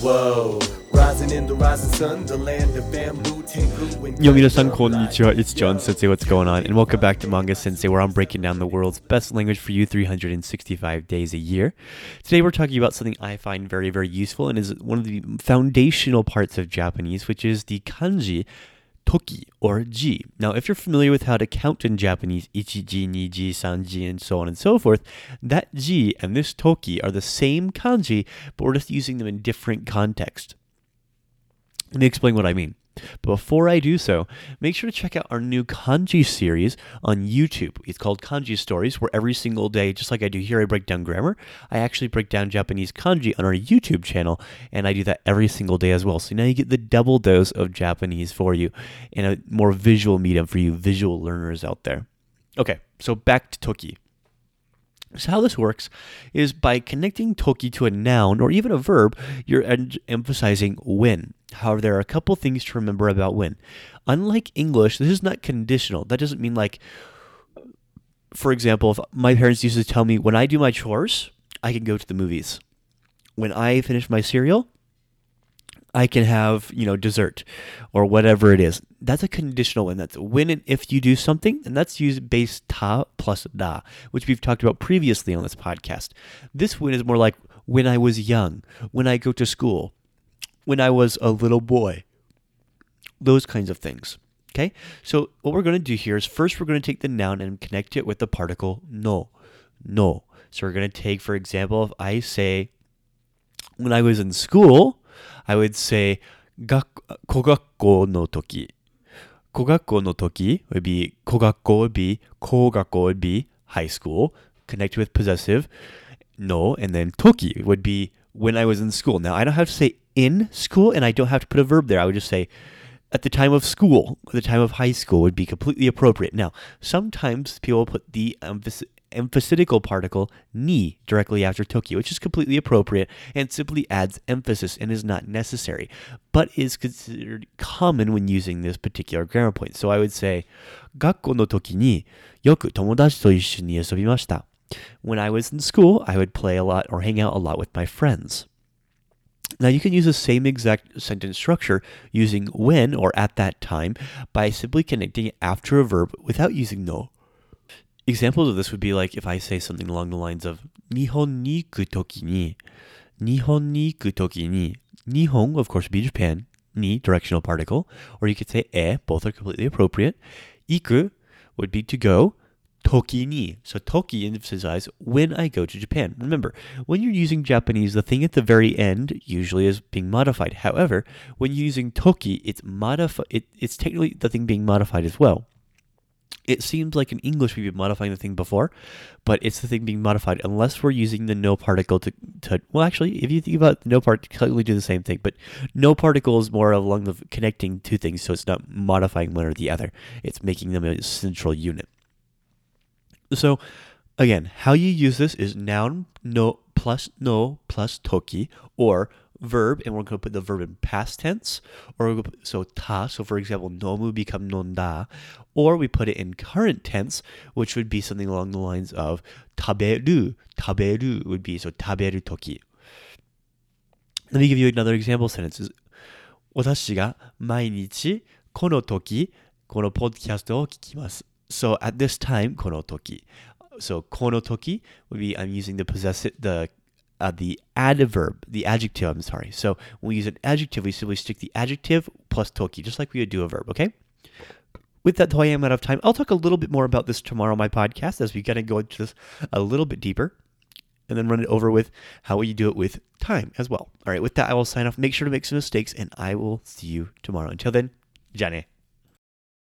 Whoa. Rising in the rising sun, the land of bamboo, tengu, and Yo, minasan konnichiwa, it's John Sensei, what's going on? And welcome back to Manga Sensei, where I'm breaking down the world's best language for you 365 days a year. Today we're talking about something I find very, very useful and is one of the foundational parts of Japanese, which is the kanji toki or ji. Now, if you're familiar with how to count in Japanese, ichiji, niji, sanji, and so on and so forth, that ji and this toki are the same kanji, but we're just using them in different context. Let me explain what I mean. But before I do so, make sure to check out our new kanji series on YouTube. It's called Kanji Stories, where every single day, just like I do here, I break down grammar. I actually break down Japanese kanji on our YouTube channel, and I do that every single day as well. So now you get the double dose of Japanese for you in a more visual medium for you visual learners out there. Okay, so back to Toki. So, how this works is by connecting toki to a noun or even a verb, you're en- emphasizing when. However, there are a couple things to remember about when. Unlike English, this is not conditional. That doesn't mean, like, for example, if my parents used to tell me when I do my chores, I can go to the movies. When I finish my cereal, I can have, you know, dessert or whatever it is. That's a conditional when. That's when and if you do something, and that's used base ta plus da, which we've talked about previously on this podcast. This when is more like when I was young, when I go to school, when I was a little boy. Those kinds of things. Okay? So what we're going to do here is first we're going to take the noun and connect it with the particle no. No. So we're going to take, for example, if I say, when I was in school, I would say 学小学校の時。小学校の時 would be 小学校 would be 小学校 would be high school. Connect with possessive no, and then toki would be when I was in school. Now, I don't have to say in school and I don't have to put a verb there. I would just say at the time of school, the time of high school would be completely appropriate. Now, sometimes people put the emphas- emphasitical particle ni directly after toki, which is completely appropriate and simply adds emphasis and is not necessary, but is considered common when using this particular grammar point. So I would say, 学校の時によく友達と一緒に遊びました。when I was in school, I would play a lot or hang out a lot with my friends. Now, you can use the same exact sentence structure using when or at that time by simply connecting after a verb without using no. Examples of this would be like if I say something along the lines of Nihon ni toki ni, Nihon ni toki ni. Nihon, of course, would be Japan, ni, directional particle, or you could say e, both are completely appropriate. Iku would be to go, Toki ni. So toki emphasizes when I go to Japan. Remember, when you're using Japanese, the thing at the very end usually is being modified. However, when you're using toki, it's modifi- it, it's technically the thing being modified as well. It seems like in English we've been modifying the thing before, but it's the thing being modified unless we're using the no particle to, to well actually if you think about no particle we do the same thing, but no particle is more along the connecting two things, so it's not modifying one or the other. It's making them a central unit. So, again, how you use this is noun no plus no plus toki or verb, and we're going to put the verb in past tense, or we'll put, so ta. So, for example, nomu become nonda, or we put it in current tense, which would be something along the lines of taberu. Taberu would be so taberu toki. Let me give you another example sentence. 私が毎日この時このポッドキャストを聞きます。 so at this time, konotoki. So この時 would be I'm using the possessive the uh, the adverb, the adjective, I'm sorry. So when we use an adjective, we simply stick the adjective plus toki, just like we would do a verb, okay? With that, I'm out of time. I'll talk a little bit more about this tomorrow on my podcast as we kind of go into this a little bit deeper and then run it over with how you do it with time as well. All right, with that, I will sign off. Make sure to make some mistakes, and I will see you tomorrow. Until then, ja ne.